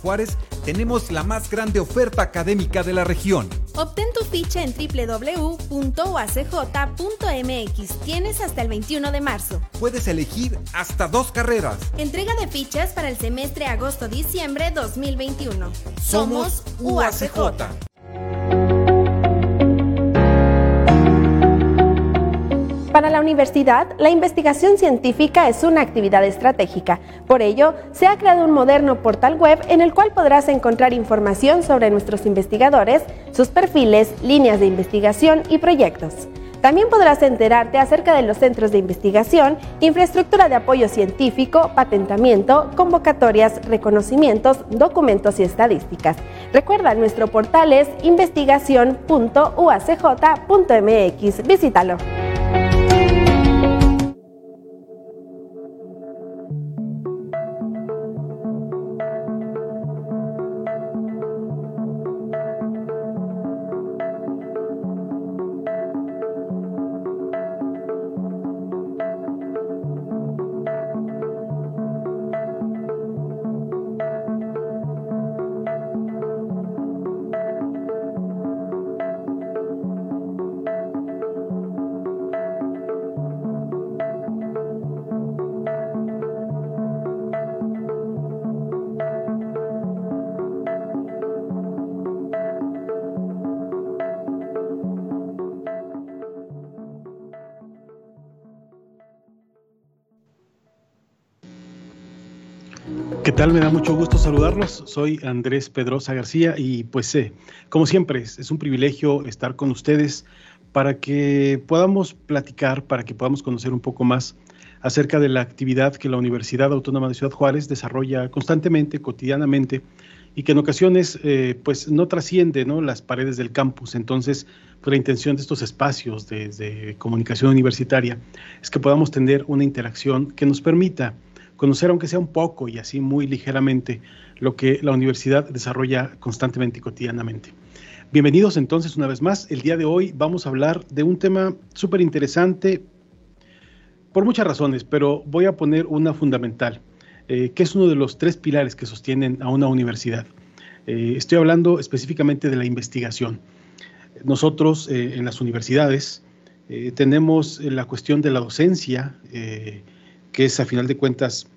Juárez tenemos la más grande oferta académica de la región. Obtén tu ficha en www.uacj.mx. Tienes hasta el 21 de marzo. Puedes elegir hasta dos carreras. Entrega de fichas para el semestre agosto-diciembre 2021. Somos UACJ. La universidad, la investigación científica es una actividad estratégica. Por ello, se ha creado un moderno portal web en el cual podrás encontrar información sobre nuestros investigadores, sus perfiles, líneas de investigación y proyectos. También podrás enterarte acerca de los centros de investigación, infraestructura de apoyo científico, patentamiento, convocatorias, reconocimientos, documentos y estadísticas. Recuerda, nuestro portal es investigación.uacj.mx. Visítalo. ¿Qué tal? Me da mucho gusto saludarlos. Soy Andrés Pedrosa García y pues eh, como siempre es, un privilegio estar con ustedes para que podamos platicar, para que podamos conocer un poco más acerca de la actividad que la Universidad Autónoma de Ciudad Juárez desarrolla constantemente, cotidianamente y que en ocasiones eh, pues no trasciende ¿no? las paredes del campus. Entonces, pues, la intención de estos espacios de comunicación universitaria es que podamos tener una interacción que nos permita conocer, aunque sea un poco y así muy ligeramente, lo que la universidad desarrolla constantemente y cotidianamente. Bienvenidos entonces una vez más. El día de hoy vamos a hablar de un tema súper interesante por muchas razones, pero voy a poner una fundamental, eh, que es uno de los tres pilares que sostienen a una universidad. Eh, estoy hablando específicamente de la investigación. Nosotros eh, en las universidades tenemos la cuestión de la docencia, que es a final de cuentas,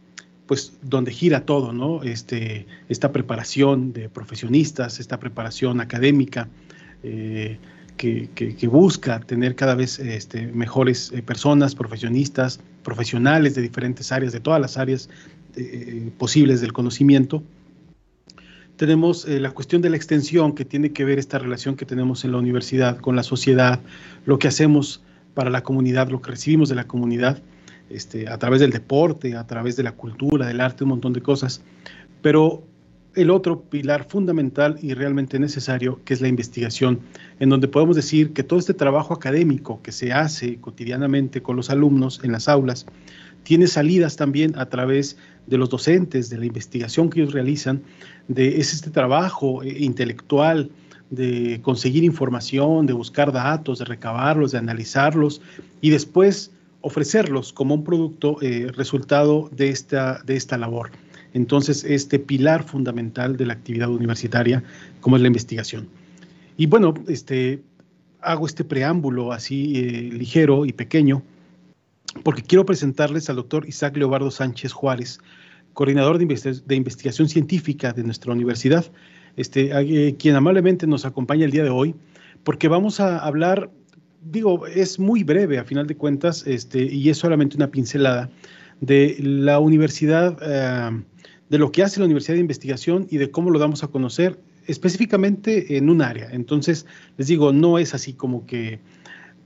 pues donde gira todo, ¿no? Este, esta preparación de profesionistas, esta preparación académica eh, que, que, busca tener cada vez este, mejores eh, personas, profesionistas, profesionales de diferentes áreas, de todas las áreas eh, posibles del conocimiento. Tenemos la cuestión de la extensión que tiene que ver esta relación que tenemos en la universidad con la sociedad, lo que hacemos para la comunidad, lo que recibimos de la comunidad este, a través del deporte, a través de la cultura, del arte, un montón de cosas. Pero el otro pilar fundamental y realmente necesario, que es la investigación, en donde podemos decir que todo este trabajo académico que se hace cotidianamente con los alumnos en las aulas, tiene salidas también a través de los docentes, de la investigación que ellos realizan, de es este trabajo eh, intelectual, de conseguir información, de buscar datos, de recabarlos, de analizarlos y después ofrecerlos como un producto eh, resultado de esta, de esta labor. Entonces, este pilar fundamental de la actividad universitaria, como es la investigación. Y bueno, este, hago este preámbulo así eh, ligero y pequeño, porque quiero presentarles al doctor Isaac Leobardo Sánchez Juárez, coordinador de, investi de investigación científica de nuestra universidad, este, quien amablemente nos acompaña el día de hoy, porque vamos a hablar digo, es muy breve a final de cuentas, este, y es solamente una pincelada de la universidad, eh, de lo que hace la Universidad de Investigación y de cómo lo damos a conocer específicamente en un área. Entonces, les digo, no es así como que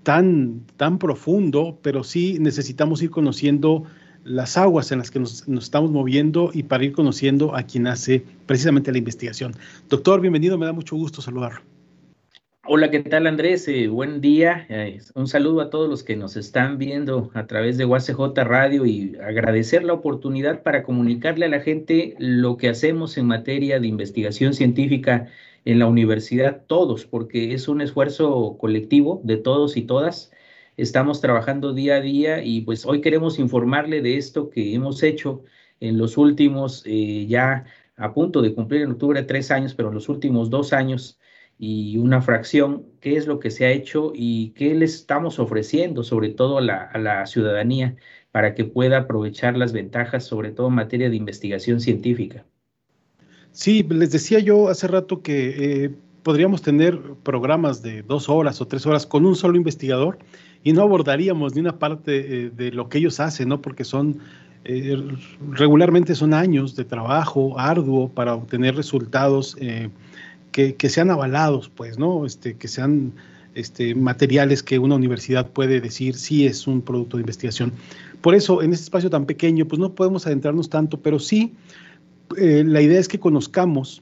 tan, tan profundo, pero sí necesitamos ir conociendo las aguas en las que nos, nos, estamos moviendo y para ir conociendo a quien hace precisamente la investigación. Doctor, bienvenido, me da mucho gusto saludarlo. Hola, ¿qué tal Andrés? Eh, buen día. Eh, un saludo a todos los que nos están viendo a través de UACJ Radio y agradecer la oportunidad para comunicarle a la gente lo que hacemos en materia de investigación científica en la universidad, todos, porque es un esfuerzo colectivo de todos y todas. Estamos trabajando día a día y pues hoy queremos informarle de esto que hemos hecho en los últimos eh, ya a punto de cumplir en octubre tres años, pero en los últimos dos años y una fracción, qué es lo que se ha hecho y qué les estamos ofreciendo, sobre todo a la, ciudadanía, para que pueda aprovechar las ventajas, sobre todo en materia de investigación científica. Sí, les decía yo hace rato que eh, podríamos tener programas de dos horas o tres horas con un solo investigador y no abordaríamos ni una parte eh, de lo que ellos hacen, ¿no? Porque son eh, regularmente son años de trabajo arduo para obtener resultados que, sean avalados, pues, ¿no? Este, que sean este, materiales que una universidad puede decir si es un producto de investigación. Por eso, en este espacio tan pequeño, pues no podemos adentrarnos tanto, pero sí, eh, la idea es que conozcamos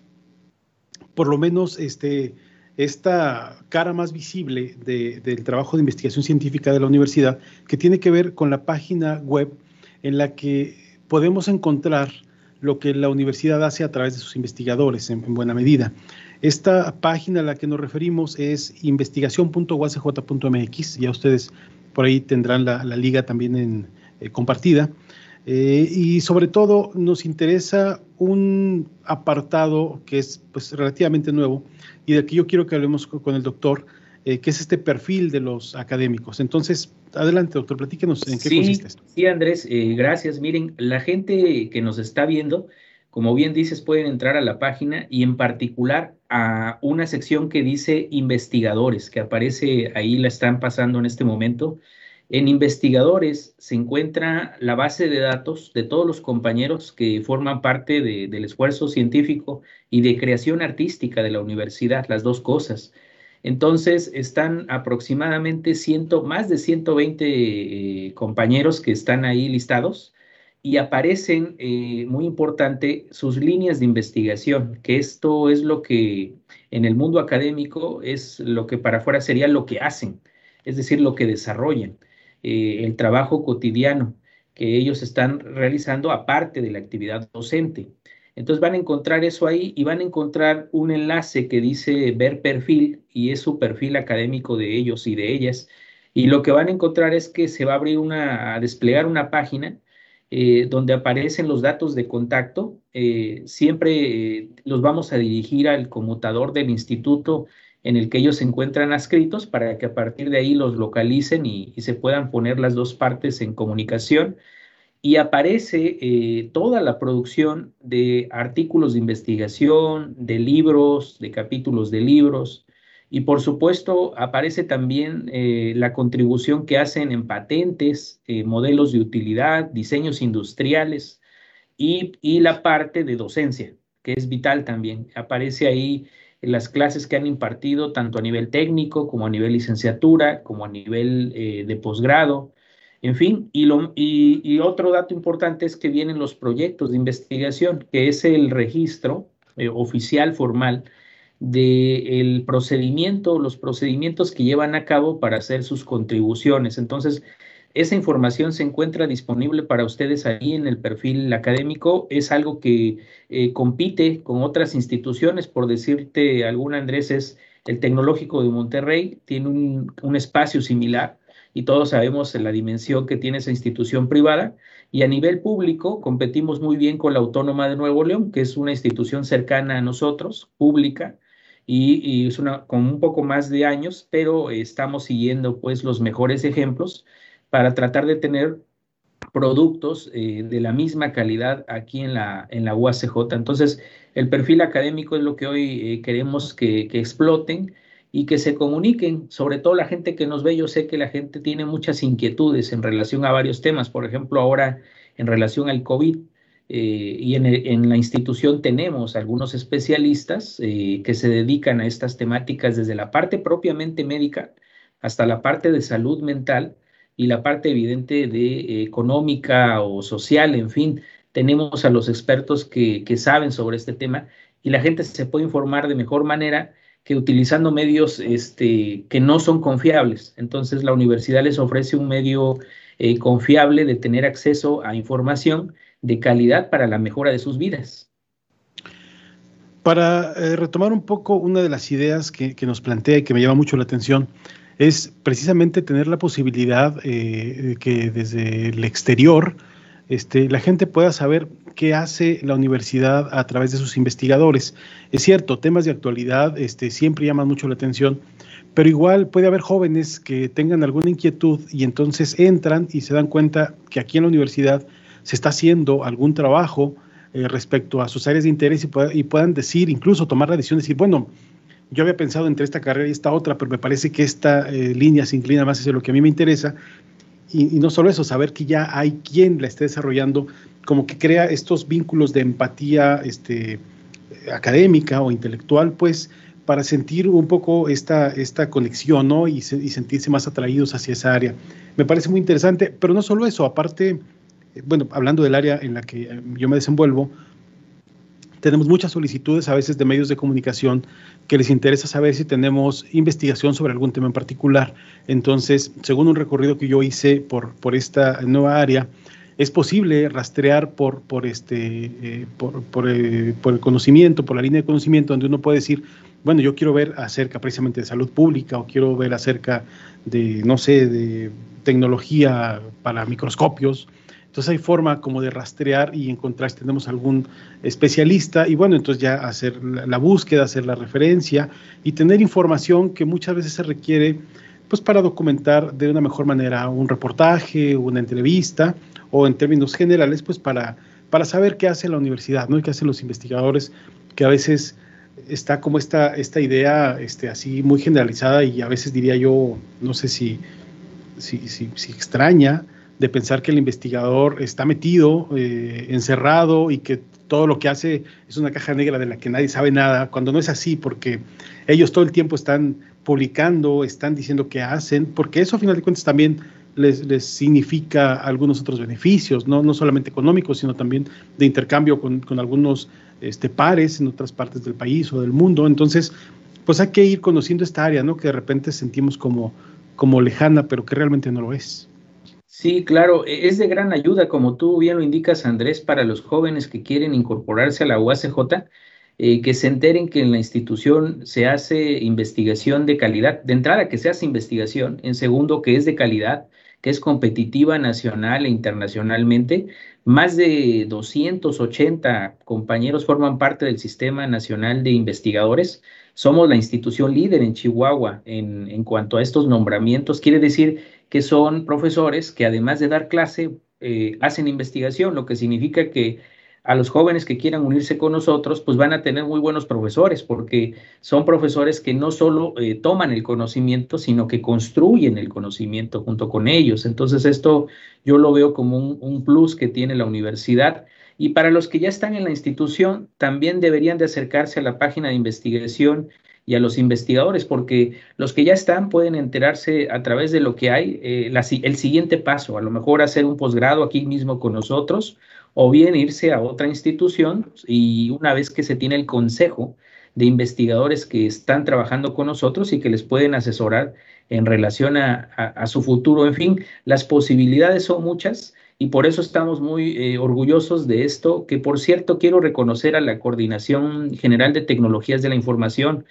por lo menos este, esta cara más visible del trabajo de investigación científica de la universidad, que tiene que ver con la página web en la que podemos encontrar lo que la universidad hace a través de sus investigadores en, buena medida. Esta página a la que nos referimos es investigación.uacj.mx, ya ustedes por ahí tendrán la, liga también en, eh, compartida. Eh, y sobre todo nos interesa un apartado que es pues, relativamente nuevo y de que yo quiero que hablemos con el doctor, eh, que es este perfil de los académicos. Entonces, adelante, doctor, platíquenos en qué consiste esto. Sí, Andrés, eh, gracias. Miren, la gente que nos está viendo, como bien dices, pueden entrar a la página y en particular a una sección que dice investigadores, que aparece ahí, la están pasando en este momento. En investigadores se encuentra la base de datos de todos los compañeros que forman parte del esfuerzo científico y de creación artística de la universidad, las dos cosas. Entonces, están aproximadamente más de 120 eh, compañeros que están ahí listados y aparecen, eh, muy importante, sus líneas de investigación, que esto es lo que en el mundo académico es lo que para afuera sería lo que hacen, es decir, lo que desarrollan, eh, el trabajo cotidiano que ellos están realizando aparte de la actividad docente. Entonces van a encontrar eso ahí y van a encontrar un enlace que dice ver perfil y es su perfil académico de ellos y de ellas. Y lo que van a encontrar es que se va a abrir una, a desplegar una página eh, donde aparecen los datos de contacto. Eh, siempre eh, los vamos a dirigir al conmutador del instituto en el que ellos se encuentran adscritos para que a partir de ahí los localicen y se puedan poner las dos partes en comunicación y aparece eh, toda la producción de artículos de investigación, de libros, de capítulos de libros, y por supuesto aparece también eh, la contribución que hacen en patentes, eh, modelos de utilidad, diseños industriales y, y, la parte de docencia, que es vital también. Aparece ahí las clases que han impartido tanto a nivel técnico como a nivel licenciatura, como a nivel de posgrado en fin, y, lo, y, otro dato importante es que vienen los proyectos de investigación, que es el registro eh, oficial formal del procedimiento, los procedimientos que llevan a cabo para hacer sus contribuciones. Entonces, esa información se encuentra disponible para ustedes ahí en el perfil académico. Es algo que eh, compite con otras instituciones, por decirte alguna, Andrés, es el Tecnológico de Monterrey, tiene un espacio similar y todos sabemos la dimensión que tiene esa institución privada. Y a nivel público competimos muy bien con la Autónoma de Nuevo León, que es una institución cercana a nosotros, pública, y, es una con un poco más de años, pero estamos siguiendo pues los mejores ejemplos para tratar de tener productos eh, de la misma calidad aquí en la, en la UACJ. Entonces, el perfil académico es lo que hoy eh, queremos que, que exploten y que se comuniquen, sobre todo la gente que nos ve, yo sé que la gente tiene muchas inquietudes en relación a varios temas, por ejemplo, ahora en relación al COVID, eh, y en, la institución tenemos algunos especialistas eh, que se dedican a estas temáticas desde la parte propiamente médica hasta la parte de salud mental y la parte evidente de eh, económica o social, en fin, tenemos a los expertos que, que saben sobre este tema y la gente se puede informar de mejor manera que utilizando medios este, que no son confiables. Entonces la universidad les ofrece un medio eh, confiable de tener acceso a información de calidad para la mejora de sus vidas. Para eh, retomar un poco una de las ideas que, nos plantea y que me llama mucho la atención, es precisamente tener la posibilidad eh, que desde el exterior este, la gente pueda saber qué hace la universidad a través de sus investigadores. Es cierto, temas de actualidad este, siempre llaman mucho la atención, pero igual puede haber jóvenes que tengan alguna inquietud y entonces entran y se dan cuenta que aquí en la universidad se está haciendo algún trabajo eh, respecto a sus áreas de interés y, puedan decir, incluso tomar la decisión de decir, bueno, yo había pensado entre esta carrera y esta otra, pero me parece que esta eh, línea se inclina más hacia lo que a mí me interesa y, no solo eso, saber que ya hay quien la esté desarrollando, como que crea estos vínculos de empatía este, académica o intelectual, pues para sentir un poco esta, esta conexión ¿no? y, sentirse más atraídos hacia esa área. Me parece muy interesante, pero no solo eso, aparte, eh, bueno, hablando del área en la que yo me desenvuelvo, tenemos muchas solicitudes a veces de medios de comunicación que les interesa saber si tenemos investigación sobre algún tema en particular. Entonces, según un recorrido que yo hice por, por esta nueva área, es posible rastrear por, por, este, eh, por, eh, por, el conocimiento, por la línea de conocimiento, donde uno puede decir, bueno, yo quiero ver acerca precisamente de salud pública o quiero ver acerca de, no sé, de tecnología para microscopios entonces hay forma como de rastrear y encontrar si tenemos algún especialista y bueno, entonces ya hacer la, búsqueda, hacer la referencia y tener información que muchas veces se requiere pues para documentar de una mejor manera un reportaje, una entrevista o en términos generales pues para, para saber qué hace la universidad, ¿no? Y qué hacen los investigadores que a veces está como esta, esta idea este, así muy generalizada y a veces diría yo, no sé si, si, si, si extraña, de pensar que el investigador está metido, eh, encerrado y que todo lo que hace es una caja negra de la que nadie sabe nada, cuando no es así, porque ellos todo el tiempo están publicando, están diciendo qué hacen, porque eso a final de cuentas también les, les significa algunos otros beneficios, ¿no? no solamente económicos, sino también de intercambio con, con algunos este, pares en otras partes del país o del mundo. Entonces, pues hay que ir conociendo esta área, ¿no? que de repente sentimos como, como lejana, pero que realmente no lo es. Sí, claro, e-, es de gran ayuda, como tú bien lo indicas, Andrés, para los jóvenes que quieren incorporarse a la UACJ, eh, que se enteren que en la institución se hace investigación de calidad, de entrada que se hace investigación, en segundo que es de calidad, que es competitiva nacional e internacionalmente. Más de 280 compañeros forman parte del Sistema Nacional de Investigadores. Somos la institución líder en Chihuahua en, en cuanto a estos nombramientos. Quiere decir que son profesores que además de dar clase, eh, hacen investigación, lo que significa que a los jóvenes que quieran unirse con nosotros, pues van a tener muy buenos profesores, porque son profesores que no solo eh, toman el conocimiento, sino que construyen el conocimiento junto con ellos. Entonces esto yo lo veo como un, un plus que tiene la universidad. Y para los que ya están en la institución, también deberían de acercarse a la página de investigación y a los investigadores, porque los que ya están pueden enterarse a través de lo que hay, eh, el siguiente paso, a lo mejor hacer un posgrado aquí mismo con nosotros, o bien irse a otra institución y una vez que se tiene el consejo de investigadores que están trabajando con nosotros y que les pueden asesorar en relación a, su futuro. En fin, las posibilidades son muchas y por eso estamos muy eh, orgullosos de esto, que por cierto quiero reconocer a la Coordinación General de Tecnologías de la Información,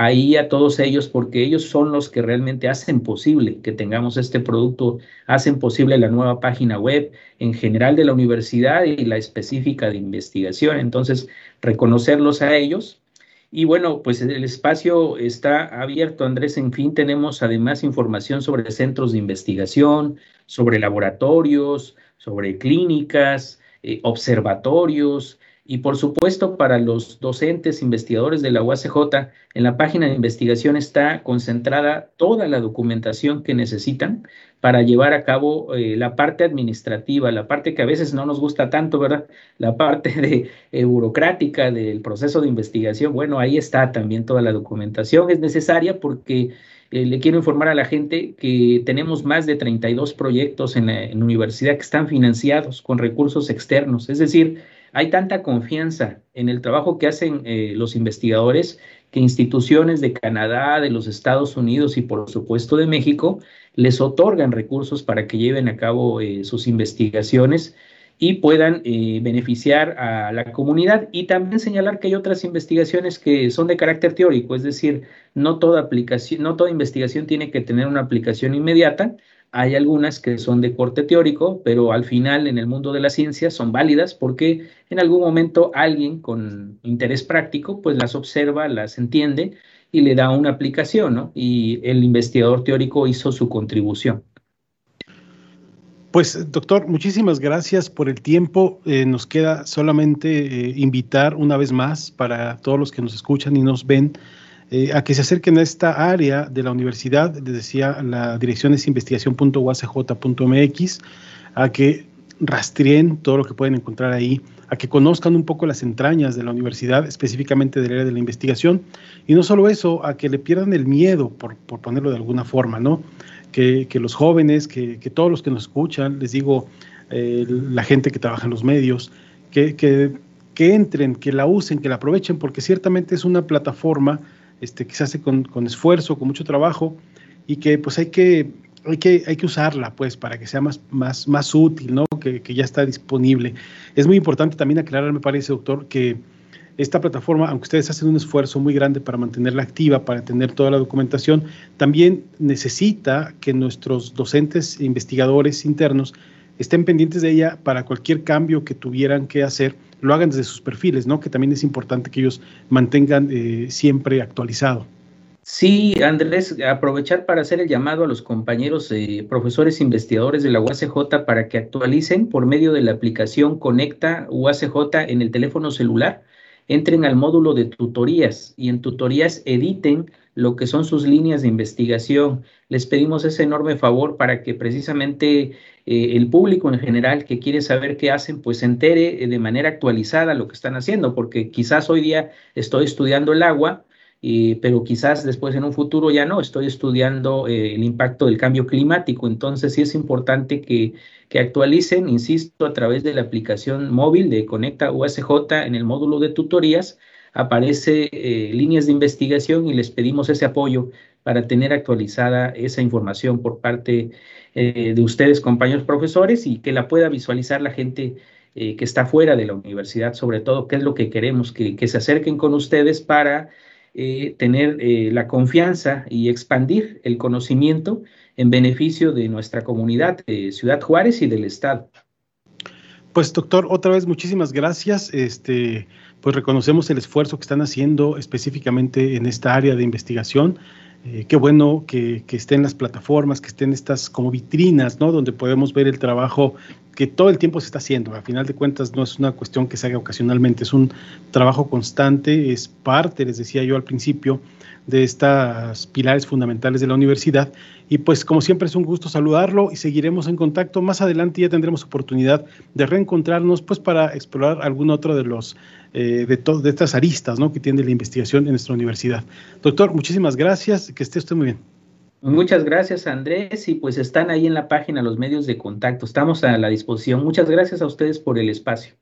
ahí a todos ellos porque ellos son los que realmente hacen posible que tengamos este producto, hacen posible la nueva página web en general de la universidad y la específica de investigación. Entonces, reconocerlos a ellos. Y bueno, pues el espacio está abierto, Andrés. En fin, tenemos además información sobre centros de investigación, sobre laboratorios, sobre clínicas, eh, observatorios, y por supuesto, para los docentes investigadores de la UACJ, en la página de investigación está concentrada toda la documentación que necesitan para llevar a cabo eh, la parte administrativa, la parte que a veces no nos gusta tanto, ¿verdad? La parte de eh, burocrática del proceso de investigación. Bueno, ahí está también toda la documentación. Es necesaria porque eh, le quiero informar a la gente que tenemos más de 32 proyectos en la, en la universidad que están financiados con recursos externos. Es decir, hay tanta confianza en el trabajo que hacen eh, los investigadores que instituciones de Canadá, de los Estados Unidos y por supuesto de México les otorgan recursos para que lleven a cabo eh, sus investigaciones y puedan eh, beneficiar a la comunidad. Y también señalar que hay otras investigaciones que son de carácter teórico, es decir, no toda aplicación, no toda investigación tiene que tener una aplicación inmediata, hay algunas que son de corte teórico, pero al final en el mundo de la ciencia son válidas porque en algún momento alguien con interés práctico pues las observa, las entiende y le da una aplicación, ¿no? Y el investigador teórico hizo su contribución. Pues doctor, muchísimas gracias por el tiempo. Eh, nos queda solamente eh, invitar una vez más para todos los que nos escuchan y nos ven eh, a que se acerquen a esta área de la universidad, les decía, la dirección es investigación.uacj.mx, a que rastreen todo lo que pueden encontrar ahí, a que conozcan un poco las entrañas de la universidad, específicamente del área de la investigación, y no solo eso, a que le pierdan el miedo, por, ponerlo de alguna forma, ¿no? Que, los jóvenes, que, todos los que nos escuchan, les digo, eh, la gente que trabaja en los medios, que, que, que entren, que la usen, que la aprovechen, porque ciertamente es una plataforma este, que se hace con, esfuerzo, con mucho trabajo y que pues hay que, hay que, hay que usarla pues para que sea más, más, más útil, ¿no? Que, ya está disponible. Es muy importante también aclarar, me parece, doctor, que esta plataforma, aunque ustedes hacen un esfuerzo muy grande para mantenerla activa, para tener toda la documentación, también necesita que nuestros docentes e investigadores internos estén pendientes de ella para cualquier cambio que tuvieran que hacer lo hagan desde sus perfiles, ¿no? Que también es importante que ellos mantengan eh, siempre actualizado. Sí, Andrés, aprovechar para hacer el llamado a los compañeros eh, profesores investigadores de la UACJ para que actualicen por medio de la aplicación Conecta UACJ en el teléfono celular, entren al módulo de tutorías y en tutorías editen lo que son sus líneas de investigación. Les pedimos ese enorme favor para que precisamente eh, el público en general que quiere saber qué hacen, pues se entere eh, de manera actualizada lo que están haciendo, porque quizás hoy día estoy estudiando el agua, pero quizás después en un futuro ya no, estoy estudiando eh, el impacto del cambio climático. Entonces sí es importante que, que actualicen, insisto, a través de la aplicación móvil de Conecta USJ en el módulo de tutorías aparece líneas de investigación y les pedimos ese apoyo para tener actualizada esa información por parte eh, de ustedes, compañeros profesores, y que la pueda visualizar la gente eh, que está fuera de la universidad, sobre todo, qué es lo que queremos, que, se acerquen con ustedes para eh, tener la confianza y expandir el conocimiento en beneficio de nuestra comunidad, Ciudad Juárez y del Estado. Pues doctor, otra vez muchísimas gracias. Este, pues reconocemos el esfuerzo que están haciendo específicamente en esta área de investigación. Eh, qué bueno que, estén las plataformas, que estén estas como vitrinas, ¿no? Donde podemos ver el trabajo que todo el tiempo se está haciendo. A final de cuentas no es una cuestión que se haga ocasionalmente, es un trabajo constante, es parte, les decía yo al principio, de estas pilares fundamentales de la universidad. Y pues como siempre es un gusto saludarlo y seguiremos en contacto. Más adelante ya tendremos oportunidad de reencontrarnos pues para explorar algún otro de los eh, de, de estas aristas ¿no? que tiene la investigación en nuestra universidad. Doctor, muchísimas gracias, que esté usted muy bien. Muchas gracias, Andrés. Y pues están ahí en la página los medios de contacto. Estamos a la disposición. Muchas gracias a ustedes por el espacio.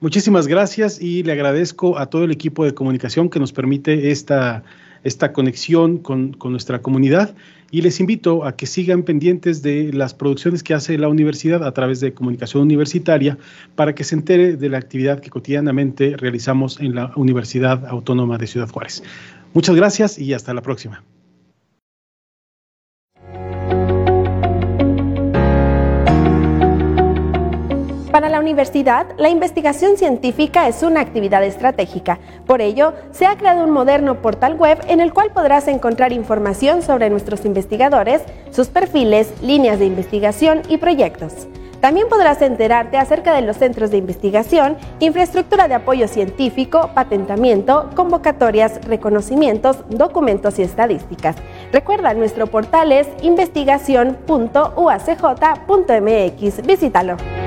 Muchísimas gracias y le agradezco a todo el equipo de comunicación que nos permite esta esta conexión con, nuestra comunidad y les invito a que sigan pendientes de las producciones que hace la universidad a través de comunicación universitaria para que se entere de la actividad que cotidianamente realizamos en la Universidad Autónoma de Ciudad Juárez. Muchas gracias y hasta la próxima. Universidad, la investigación científica es una actividad estratégica. Por ello, se ha creado un moderno portal web en el cual podrás encontrar información sobre nuestros investigadores, sus perfiles, líneas de investigación y proyectos. También podrás enterarte acerca de los centros de investigación, infraestructura de apoyo científico, patentamiento, convocatorias, reconocimientos, documentos y estadísticas. Recuerda, nuestro portal es investigación.uacj.mx. Visítalo.